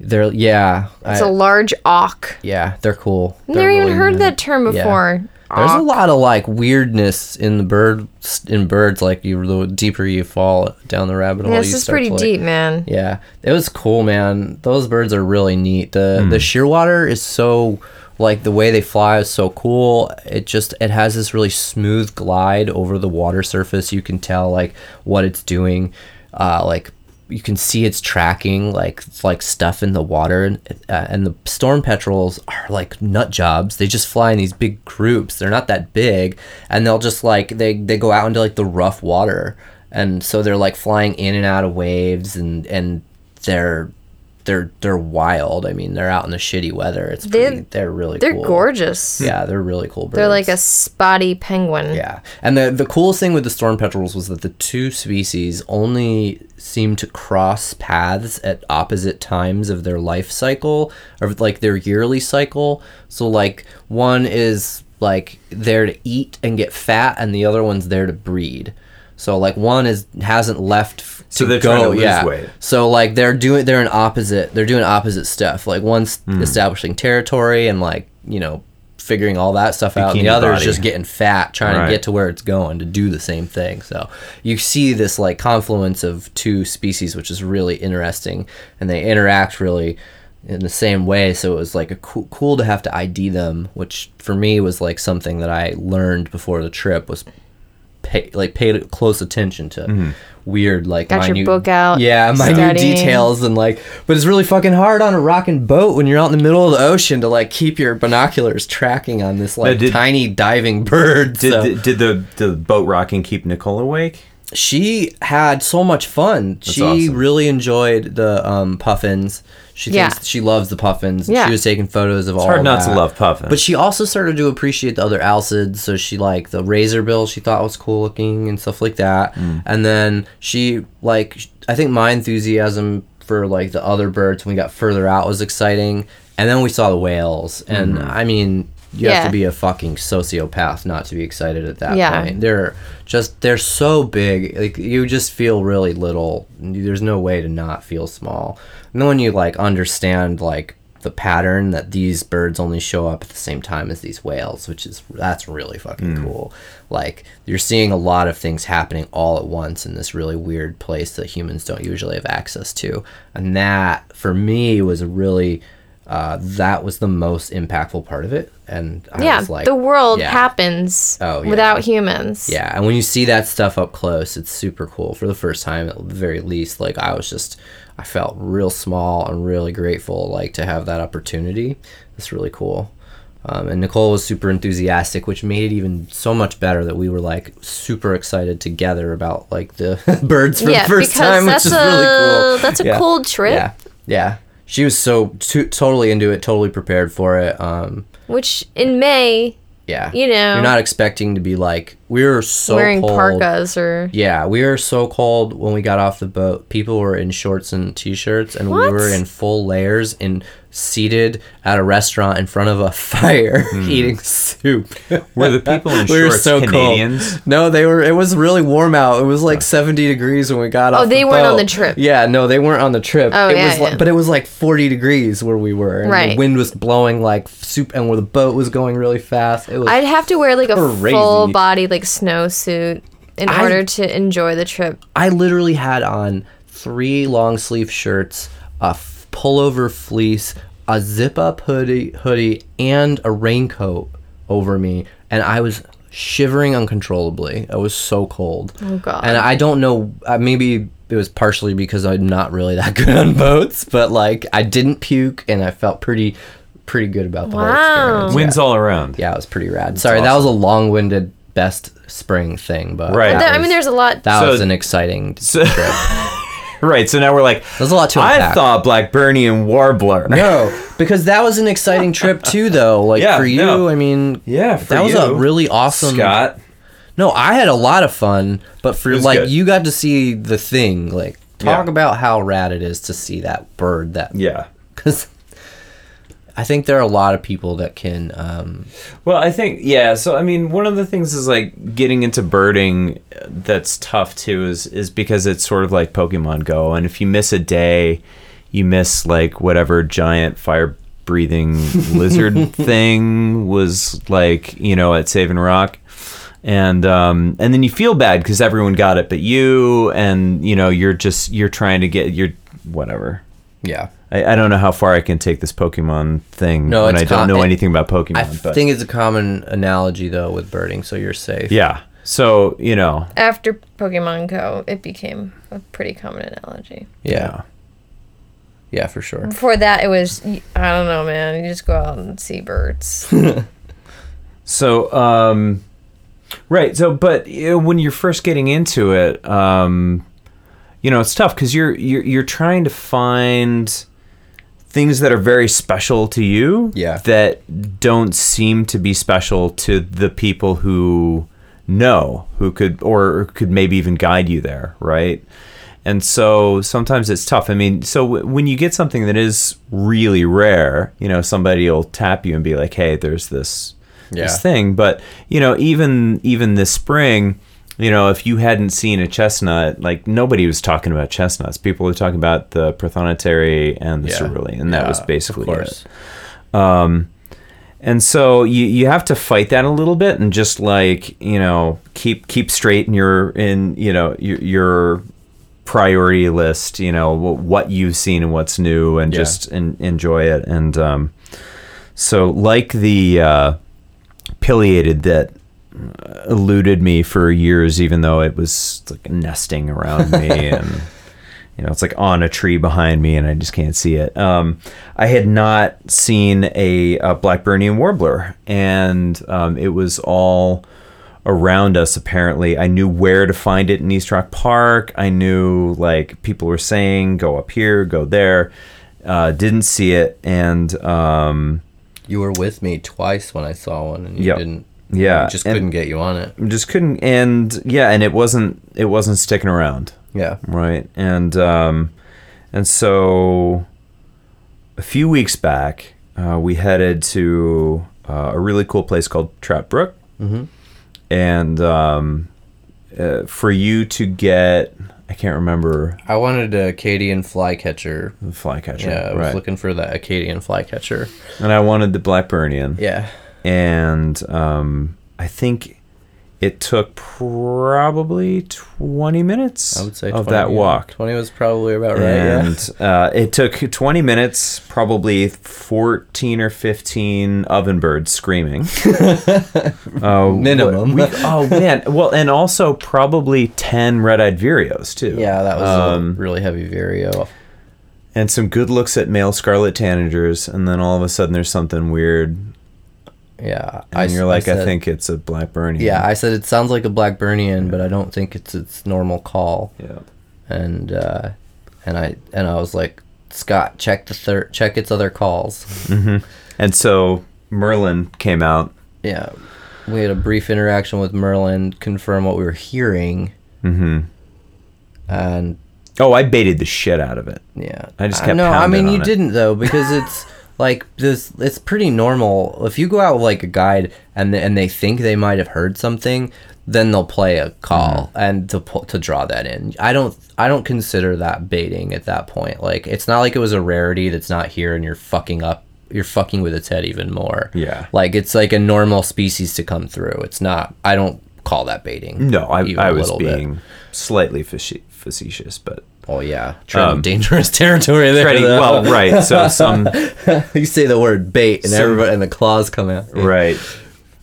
They're yeah, It's I- a large auk. yeah, they're cool. They're never even heard neat. that term Yeah. before. There's a lot of like weirdness in the bird in birds. Like you, the deeper you fall down the rabbit hole, Yeah, you this is start pretty to, like, deep, man. Yeah, it was cool, man. Those birds are really neat. The the shearwater is so like the way they fly is so cool. It just it has this really smooth glide over the water surface. You can tell like what it's doing. Uh, like you can see it's tracking like like stuff in the water, and, uh, and the storm petrels are like nut jobs. They just fly in these big groups. They're not that big, and they'll just like they they go out into like the rough water, and so they're like flying in and out of waves, and and they're they're they're wild. I mean, they're out in the shitty weather. It's They're- pretty, they're really cool. They're cool. gorgeous. Yeah, they're really cool birds. They're like a spotty penguin. Yeah, and the the coolest thing with the storm petrels was that the two species only seem to cross paths at opposite times of their life cycle or like their yearly cycle. So like one is like there to eat and get fat, and the other one's there to breed. So like one is hasn't left f- to So they're go. to yeah. weight. So like they're doing they're in opposite they're doing opposite stuff. Like one's Hmm. establishing territory and like you know figuring all that stuff out, and the Bikini other is just getting fat, trying Right. to get to where it's going to do the same thing. So you see this like confluence of two species, which is really interesting, and they interact really in the same way. So it was like a cool, cool to have to ID them, which for me was like something that I learned before the trip was pay like paid close attention to Mm-hmm. weird like Got your book out, yeah minute studying. details and like but it's really fucking hard on a rocking boat when you're out in the middle of the ocean to like keep your binoculars tracking on this like did- tiny diving <laughs> bird Did, so- did, did the, the boat rocking keep Nicole awake? She had so much fun. she awesome. really enjoyed the um, puffins. She Yeah. thinks she loves the puffins. Yeah. She was taking photos of all. It's hard not that. to love puffins. But she also started to appreciate the other alcids. So she like the razor bill. She thought was cool looking and stuff like that. Mm. And then she like I think my enthusiasm for like the other birds when we got further out was exciting. And then we saw the whales. And Mm-hmm. I mean. You have to be a fucking sociopath not to be excited at that Yeah. point. They're just they're so big. Like you just feel really little. There's no way to not feel small. And then when you like understand like the pattern that these birds only show up at the same time as these whales, which is that's really fucking mm. cool. Like you're seeing a lot of things happening all at once in this really weird place that humans don't usually have access to. And that for me was a really uh, that was the most impactful part of it. And I Yeah, was like, the world yeah. happens Oh, yeah. without humans. Yeah, and when you see that stuff up close, it's super cool. For the first time, at the very least, like I was just, I felt real small and really grateful, like to have that opportunity. It's really cool. Um, and Nicole was super enthusiastic, which made it even so much better that we were like super excited together about like the <laughs> birds for Yeah, the first time, which is a really cool. that's a cool trip. Yeah, yeah. She was so to- totally into it, totally prepared for it. Um, Which in May, yeah, You know. you're not expecting to be like we were so wearing cold. parkas or Yeah, we were so cold when we got off the boat. People were in shorts and t-shirts, and we were in full layers and seated at a restaurant in front of a <laughs> fire hmm. eating soup. Were the people in <laughs> we were shorts so Canadians? cold. No, they were. It was really warm out. It was like seventy degrees when we got oh, off. Oh, they the weren't on the trip. Yeah, no, they weren't on the trip. Oh, it yeah, was like, yeah. but it was like forty degrees where we were, and the Right. wind was blowing like soup, and where the boat was going really fast. It was. I'd have to wear like a full body like snowsuit in I- order to enjoy the trip. I literally had on three long sleeve shirts, a f- pullover fleece, a zip up hoodie, hoodie, and a raincoat over me, and I was shivering uncontrollably. It was so cold. Oh, God. And I don't know. Uh, maybe it was partially because I'm not really that <laughs> good on boats, but like I didn't puke, and I felt pretty, pretty good about the whole Wow. experience. Winds yeah. all around. Yeah, it was pretty rad. Sorry, that was a long-winded best spring thing, but Right. that There- I mean, there's a lot. that So- was an exciting So- trip. <laughs> Right. So now we're like, There's a lot to I unpack. thought Blackburnian Warbler. No, <laughs> because that was an exciting trip too, though. Like Yeah, for you, no. I mean, Yeah, for that was a really awesome. Scott. No, I had a lot of fun, but for like good. you got to see the thing. Like talk Yeah. about how rad it is to see that bird. That Yeah. <laughs> because I think there are a lot of people that can. Um, Well, I think yeah. So I mean, one of the things is like getting into birding uh, that's tough too is is because it's sort of like Pokemon Go, and if you miss a day, you miss like whatever giant fire breathing <laughs> lizard thing was like you know at Saving Rock. And um, and then you feel bad because everyone got it, but you and you know you're just you're trying to get your whatever. yeah, I, I don't know how far I can take this Pokemon thing No, when I don't com- know anything about Pokemon. I but think it's a common analogy though with birding, so you're safe. yeah. So you know, After Pokemon Go, it became a pretty common analogy. Yeah. Yeah, for sure. Before that, it was I don't know, man. You just go out and see birds. <laughs> So, um, right. So, but you know, when you're first getting into it, um, you know, it's tough because you're, you're you're trying to find things that are very special to you. Yeah. That don't seem to be special to the people who know, who could or could maybe even guide you there, right? And so sometimes it's tough. I mean, so w- when you get something that is really rare, you know, somebody will tap you and be like, "Hey, there's this Yeah. this thing." But you know, even even this spring, you know, if you hadn't seen a chestnut, like nobody was talking about chestnuts. People were talking about the prothonotary and the Yeah. cerulean, and that was basically of course. it. And so you you have to fight that a little bit and just like you know keep keep straight in your in you know your, your priority list. You know what you've seen and what's new, and Yeah. just en- enjoy it. And um, so like the uh, pileated that eluded me for years, even though it was like nesting around me <laughs> and you know it's like on a tree behind me and I just can't see it. Um, I had not seen a, a Blackburnian warbler, and um, it was all around us. Apparently, I knew where to find it in East Rock Park. I knew like people were saying, go up here, go there. Uh, didn't see it, and um, You were with me twice when I saw one, and you Yep. didn't. Yeah, we just and- couldn't get you on it. just couldn't. And yeah, and it wasn't it wasn't sticking around. Yeah. right and um and so a few weeks back uh, we headed to uh, a really cool place called Trap Brook Mm-hmm. and um uh, for you to get I can't remember I wanted a Acadian flycatcher. the flycatcher Yeah, I was right looking for that Acadian flycatcher. and I wanted the Blackburnian Yeah. And um I think it took probably 20 minutes I would say of 20, that yeah. walk 20 was probably about right. Yeah. and uh, it took 20 minutes, probably 14 or 15 oven birds screaming. <laughs> uh, Minimum. we- oh man! Well, and also probably 10 red-eyed vireos too. Yeah, that was Um, a really heavy Vireo. and some good looks at male scarlet tanagers, and then all of a sudden there's something weird, Yeah. and you're like, I, said- think it's a Blackburnian. Yeah, I said it sounds like a Blackburnian, but I don't think it's its normal call. yeah. And uh, and I and I was like, Scott, check the third, check its other calls. And so Merlin came out. Yeah, we had a brief interaction with Merlin, confirm what we were hearing, Mm-hmm. and Oh, I baited the shit out of it. Yeah, I just kept no. I mean, you it. didn't though, because <laughs> it's like this. It's pretty normal if you go out with like a guide and and they think they might have heard something, then they'll play a call Mm-hmm. and to to draw that in. I don't I don't consider that baiting at that point. Like it's not like it was a rarity that's not here and you're fucking up. You're fucking with its head even more. Yeah. Like it's like a normal species to come through. It's not. I don't call that baiting. No, I, I was little bit. being slightly faci- facetious, but Oh yeah, treading Um, dangerous <laughs> territory there. Though. well, right. So some <laughs> you say the word bait and Some- everybody and the claws come out. right.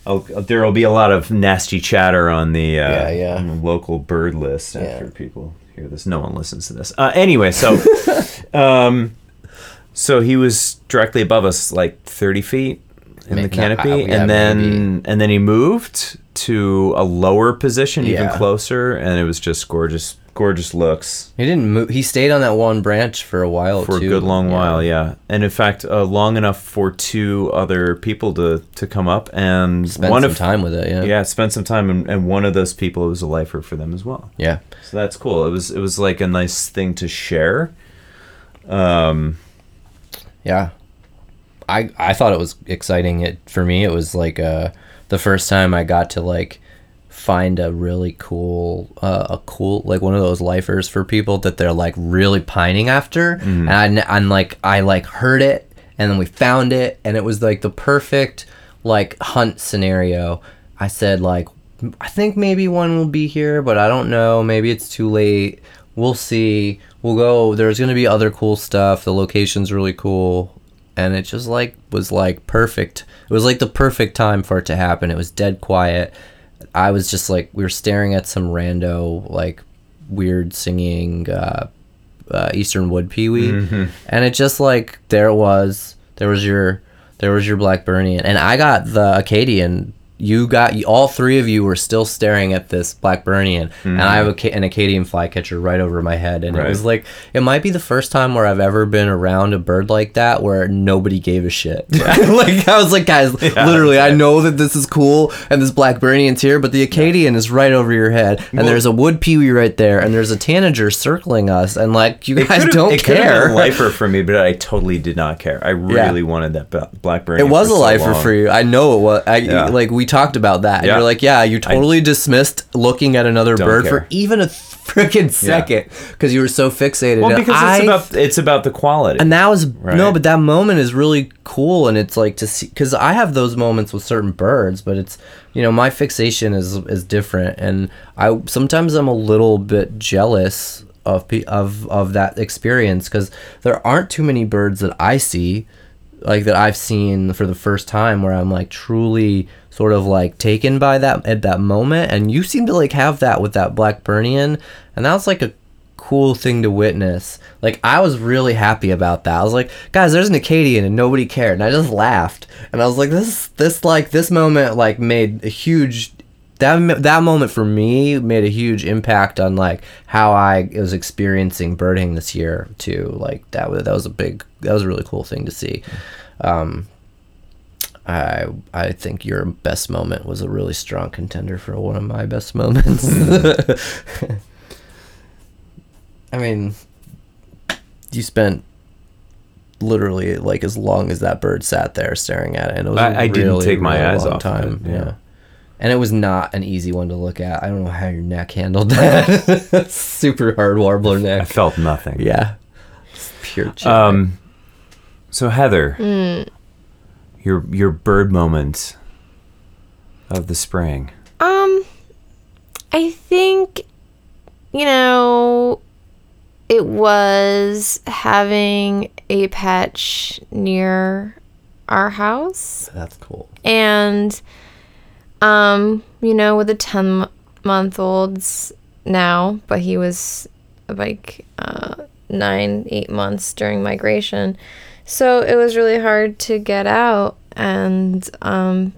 Oh, there will be a lot of nasty chatter on the, uh, Yeah, yeah. on the local bird list Yeah. after people hear this. No one listens to this. Uh, anyway, so <laughs> um, so he was directly above us, like thirty feet in the canopy, yeah, and then and then he moved to a lower position, even Yeah. closer, and it was just gorgeous, gorgeous looks. He didn't move. He stayed on that one branch for a while for too. a good long Yeah. while yeah and in fact uh, long enough for two other people to to come up and Spend one some of time with it. Yeah. yeah spend some time and, and one of those people was a lifer for them as well Yeah. so that's cool it was it was like a nice thing to share um Yeah. I I thought it was exciting. It for me it was like uh the first time I got to like find a really cool uh, a cool like one of those lifers for people that they're like really pining after and I and like I like heard it and then we found it and it was like the perfect like hunt scenario. I said like I think maybe one will be here, but I don't know. Maybe it's too late. We'll see. We'll go. There's gonna be other cool stuff. The location's really cool, and it just like was like perfect. It was like the perfect time for it to happen. It was dead quiet, I was just like we were staring at some rando like weird singing uh, uh, Eastern Wood Pewee, and it just like there was there was your there was your Blackburnian, and I got the Acadian. You got all three of you were still staring at this Blackburnian, and I have a, mm-hmm. an Acadian flycatcher right over my head, and Right. it was like it might be the first time where I've ever been around a bird like that where nobody gave a shit. <laughs> like I was like, guys, literally, I know that this is cool and this Blackburnian's here, but the Acadian is right over your head, and Well- there's a wood pewee right there, and there's a tanager circling us, and like you guys don't it care. been a <laughs> lifer for me, but I totally did not care. I really wanted that Blackburnian. It was a lifer for you. I know it was. I Yeah. like we talked about that. And Yeah. you're like, yeah, you totally dismissed looking at another bird care. for even a <laughs> freaking second because you were so fixated. Well, because I- it's about it's about the quality. and that was Right. no, but that moment is really cool, and it's like to see because I have those moments with certain birds, but it's you know my fixation is is different, and I sometimes I'm a little bit jealous of pe- of of that experience because there aren't too many birds that I see like that I've seen for the first time where I'm like truly sort of like taken by that at that moment and you seem to like have that with that Blackburnian and that was like a cool thing to witness like I was really happy about that I was like guys there's an Acadian and nobody cared and I just laughed and I was like this this like this moment like made a huge that that moment for me made a huge impact on like how I was experiencing birding this year too. Like that was that was a big that was a really cool thing to see. Um, I I think your best moment was a really strong contender for one of my best moments. <laughs> I mean, you spent literally like as long as that bird sat there staring at it, and it was I- a I didn't really, take my really eyes long off of time. it, yeah. And it was not an easy one to look at. I don't know how your neck handled that. <laughs> Super hard warbler neck. I felt nothing. Yeah. Pure joy. Um. So Heather, your your bird moment of the spring. Um, I think, you know, it was having a patch near our house. That's cool. And, um, you know, with the 10 month olds now, but he was like uh, nine, eight months during migration. So it was really hard to get out. And, um,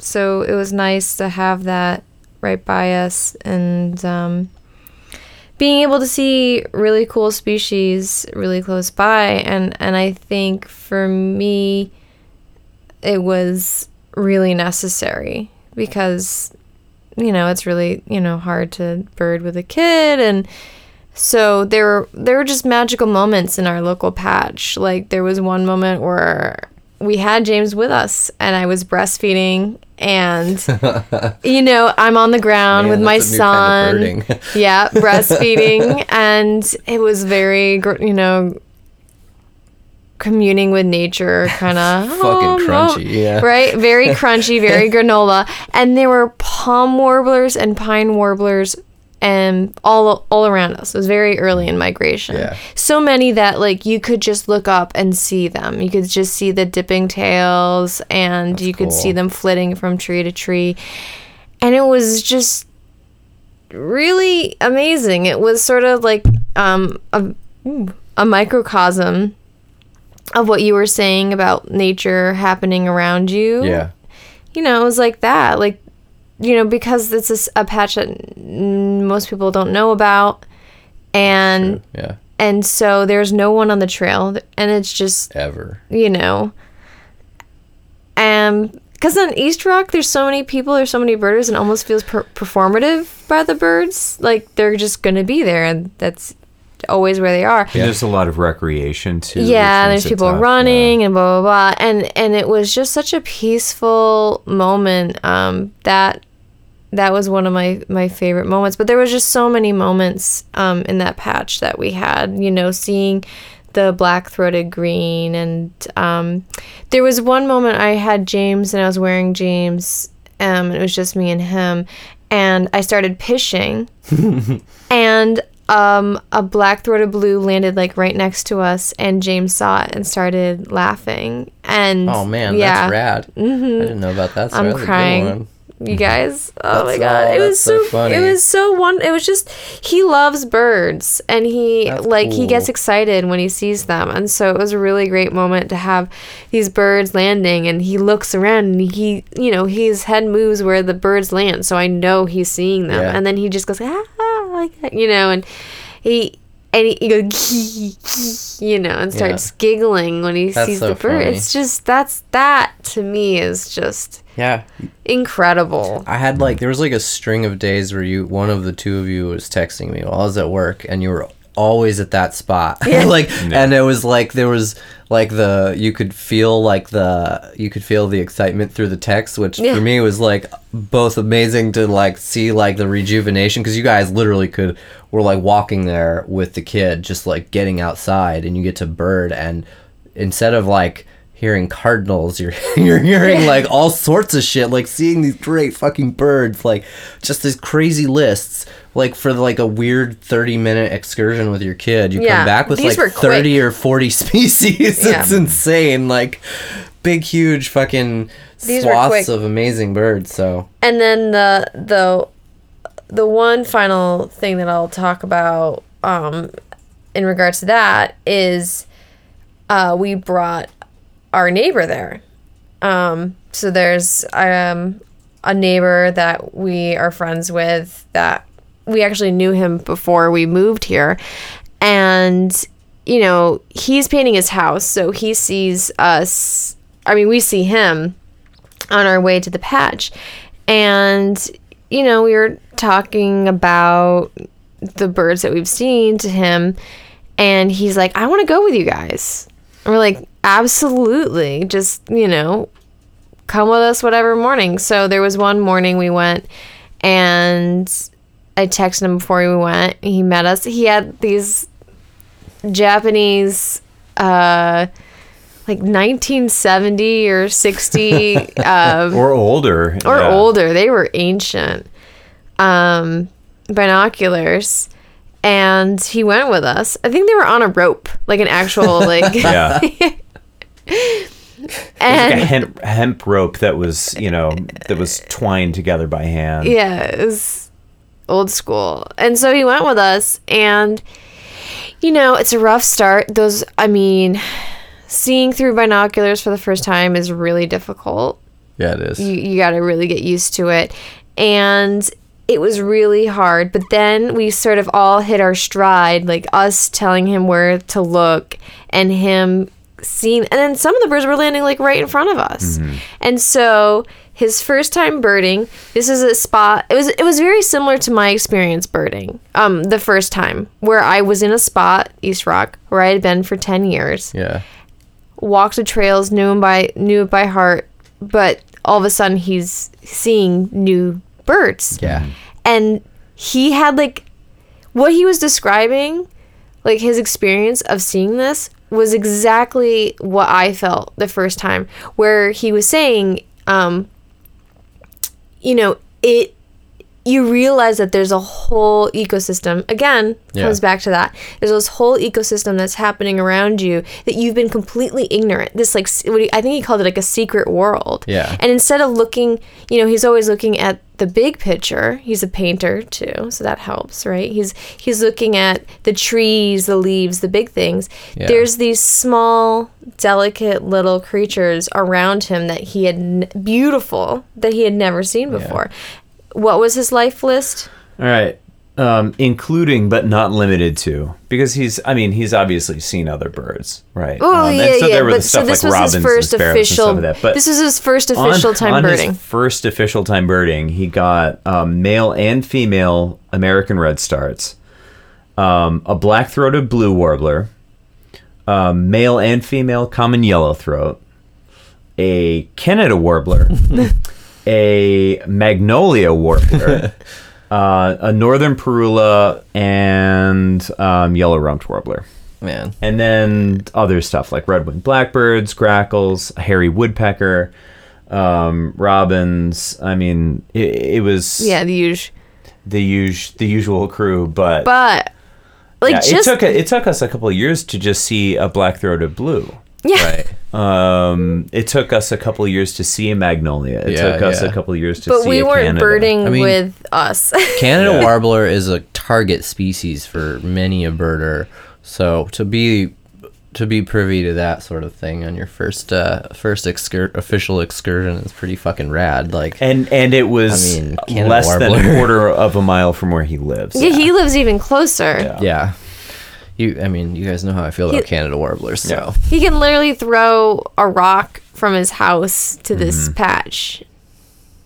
so it was nice to have that right by us and um, being able to see really cool species really close by and and I think for me it was really necessary because you know it's really you know hard to bird with a kid and so there were there were just magical moments in our local patch. Like there was one moment where we had James with us and I was breastfeeding and <laughs> you know I'm on the ground Man, with my new kind of son. <laughs> yeah <laughs> breastfeeding. And it was very you know communing with nature kind of Fucking oh, crunchy, yeah. right? Very crunchy very granola. And there were palm warblers and pine warblers and all all around us. It was very early in migration. Yeah. So many that like you could just look up and see them. You could just see the dipping tails and you could see them flitting from tree to tree. And it was just really amazing. It was sort of like um a, a microcosm of what you were saying about nature happening around you Yeah. you know, it was like that. Like, you know, because it's a patch that most people don't know about. And Yeah. and so there's no one on the trail and it's just, Ever. you know, and because on East Rock, there's so many people, there's so many birders, and it almost feels per- performative by the birds. Like they're just going to be there, and that's always where they are And there's a lot of recreation too. yeah which there's people tough, running and blah blah blah and and it was just such a peaceful moment um that that was one of my my favorite moments but there was just so many moments um in that patch that we had you know seeing the black-throated green and um there was one moment i had james and i was wearing james um and it was just me and him and i started pishing <laughs> and um, a black-throated blue landed like right next to us, and James saw it and started laughing. And Oh man, yeah, that's rad. I didn't know about that. So I'm that's a good crying. You guys, oh my god, oh, it was so so, funny. it was so one. It was just he loves birds and he That's like he gets excited when he sees them, and so it was a really great moment to have these birds landing, and he looks around and he you know his head moves where the birds land, so I know he's seeing them, Yeah. and then he just goes ah, ah like that, you know, and he. And he, he goes, <laughs> you know, and starts giggling when he That's sees so the bird. funny. It's just that's that to me is just Yeah. incredible. I had like there was like a string of days where you one of the two of you was texting me while I was at work and you were always at that spot. <laughs> like and it was like there was like the you could feel like the you could feel the excitement through the text which Yeah. for me was like both amazing to like see like the rejuvenation cuz you guys literally could were like walking there with the kid just like getting outside and you get to bird and instead of like hearing cardinals you're <laughs> you're hearing like all sorts of shit like seeing these great fucking birds like just these crazy lists like for like a weird 30 minute excursion with your kid. You Yeah, come back with these like were quick. 30 or 40 <laughs> species. Yeah. it's insane. Like big huge fucking These swaths of amazing birds so. And then the the the one final thing that I'll talk about um, in regards to that is uh, we brought our neighbor there. Um, so there's um, a neighbor that we are friends with that we actually knew him before we moved here. And, you know, he's painting his house. So he sees us. I mean, we see him on our way to the patch. And, you know, we were talking about the birds that we've seen to him. And he's like, I want to go with you guys. We're like, absolutely. Just, you know, come with us whatever morning. So there was one morning we went and I texted him before we went. He met us. He had these Japanese uh like 1970 or 60 <laughs> um or older or yeah. older. They were ancient um, binoculars, and he went with us. I think they were on a rope, like an actual <laughs> like. Yeah, <laughs> like a hemp, hemp rope that was you know that was twined together by hand. yeah, it was old school. And so he went with us, and you know, it's a rough start. Those, I mean, seeing through binoculars for the first time is really difficult. yeah it is you, you got to really get used to it and it was really hard but then we sort of all hit our stride like us telling him where to look and him seeing and then some of the birds were landing like right in front of us. And so his first time birding this is a spot it was it was very similar to my experience birding um the first time where i was in a spot east rock where i had been for 10 years. Yeah. Walked the trails, knew him by knew it by heart, but all of a sudden he's seeing new birds. yeah And he had like what he was describing, like his experience of seeing this was exactly what I felt the first time where he was saying um you know, it you realize that there's a whole ecosystem. Again Yeah. comes back to that. There's this whole ecosystem that's happening around you that you've been completely ignorant. This like i think he called it like a secret world. Yeah. and instead of looking you know he's always looking at the big picture. He's a painter too so that helps right? He's he's looking at the trees the leaves the big things. Yeah. there's these small delicate little creatures around him that he had n- beautiful that he had never seen before what was his life list All right. Um, including but not limited to, because he's, I mean, he's obviously seen other birds, right? Oh Um, yeah, and so yeah. there But so this like was robins his first and sparrows official. and stuff like that. But this is his first on- official time on birding. His first official time birding, he got um, male and female American redstarts, um, a black-throated blue warbler, um, male and female common yellowthroat, a Canada warbler, <laughs> a magnolia warbler, <laughs> uh, a northern parula, and um, yellow rumped warbler. man And then other stuff like red-winged blackbirds, grackles, a hairy woodpecker, um, robins. I mean, it, it was yeah, the usual. the us- the usual crew, but, But like yeah, just it took a, it took us a couple of years to just see a black-throated blue. Right. Um, it took us a couple of years to see a magnolia. It Yeah, took us yeah. a couple of years to see a magnetic. But see we a weren't Canada. birding I mean- with us. <laughs> Canada warbler is a target species for many a birder. So to be to be privy to that sort of thing on your first uh, first excur- official excursion is pretty fucking rad. Like And and it was I mean, Canada less than a warbler. quarter of a mile from where he lives. yeah, he lives even closer. Yeah. Yeah. You I mean, you guys know how I feel about He- Canada warblers, so Yeah. He can literally throw a rock from his house to Mm-hmm. this patch.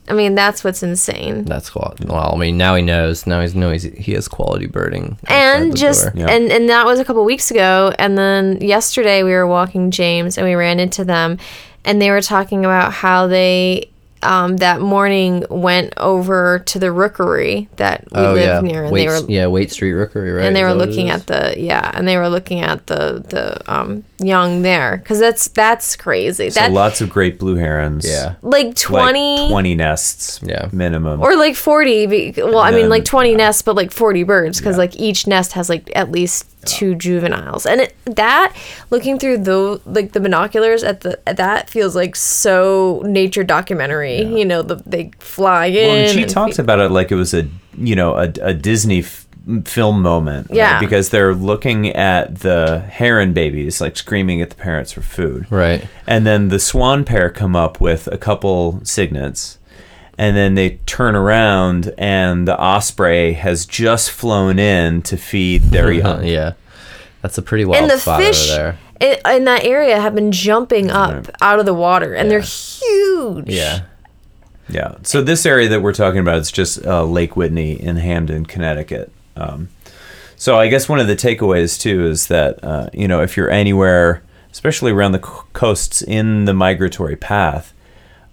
I mean, that's what's insane. that's cool. Well, I mean, now he knows. Now he's knows he has quality birding. outside and just door. Yeah. and and that was a couple weeks ago and then yesterday we were walking james and we ran into them and they were talking about how they um, that morning went over to the rookery that we oh live yeah, near and they were yeah, Wait Street Rookery, right? and they were that what it looking at the yeah and they were looking at the the um young there because that's that's crazy So that lots of great blue herons. Yeah. like Like 20 20 nests Yeah. minimum. or like 40 be- well i mean like 20 nests but like 40 birds because Yeah. like each nest has like at least two juveniles and it, that looking through the like the binoculars at the at that feels like so nature documentary you know the, they fly in Well, and she and talks about it like it was a you know a, a Disney f- film moment. right? Yeah. because they're looking at the heron babies like screaming at the parents for food. Right. And then the swan pair come up with a couple cygnets. And then they turn around, and the osprey has just flown in to feed their <laughs> young. yeah, that's a pretty wild and the spot fish over there. in, in that area have been jumping up out of the water and they're huge Yeah. Yeah. So this area that we're talking about is just uh, Lake Whitney in Hamden, Connecticut. Um, so I guess one of the takeaways too is that uh, you know if you're anywhere, especially around the coasts in the migratory path,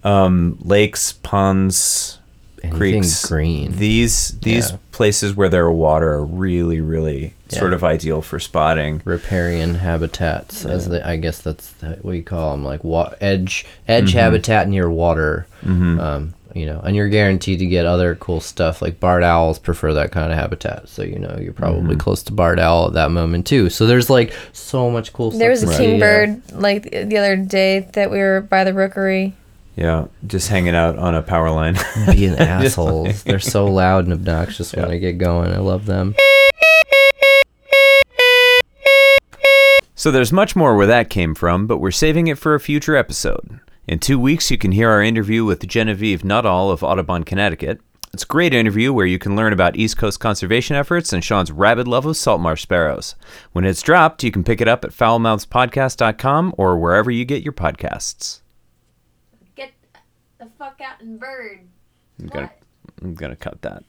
um, lakes, ponds, Anything creeks, green. These these Yeah. places where there are water are really really sort of ideal for spotting. riparian habitats, as they, I guess that's the- what you call them, like wa- edge edge Mm-hmm. habitat near water. Um, you know, and you're guaranteed to get other cool stuff. Like barred owls prefer that kind of habitat, so you know you're probably Mm-hmm. close to barred owl at that moment too. So there's like so much cool stuff. there was a to king uh, bird like the other day that we were by the rookery Yeah, just hanging out on a power line. <laughs> being <laughs> assholes. They're so loud and obnoxious when Yeah. I get going. I love them. So there's much more where that came from, but we're saving it for a future episode. In two weeks, you can hear our interview with Genevieve Nuttall of Audubon, Connecticut. It's a great interview where you can learn about East Coast conservation efforts and Sean's rabid love of salt marsh sparrows. When it's dropped, you can pick it up at fowlmouthspodcast.com or wherever you get your podcasts. get the fuck out and bird I'm gonna, I'm gonna cut that.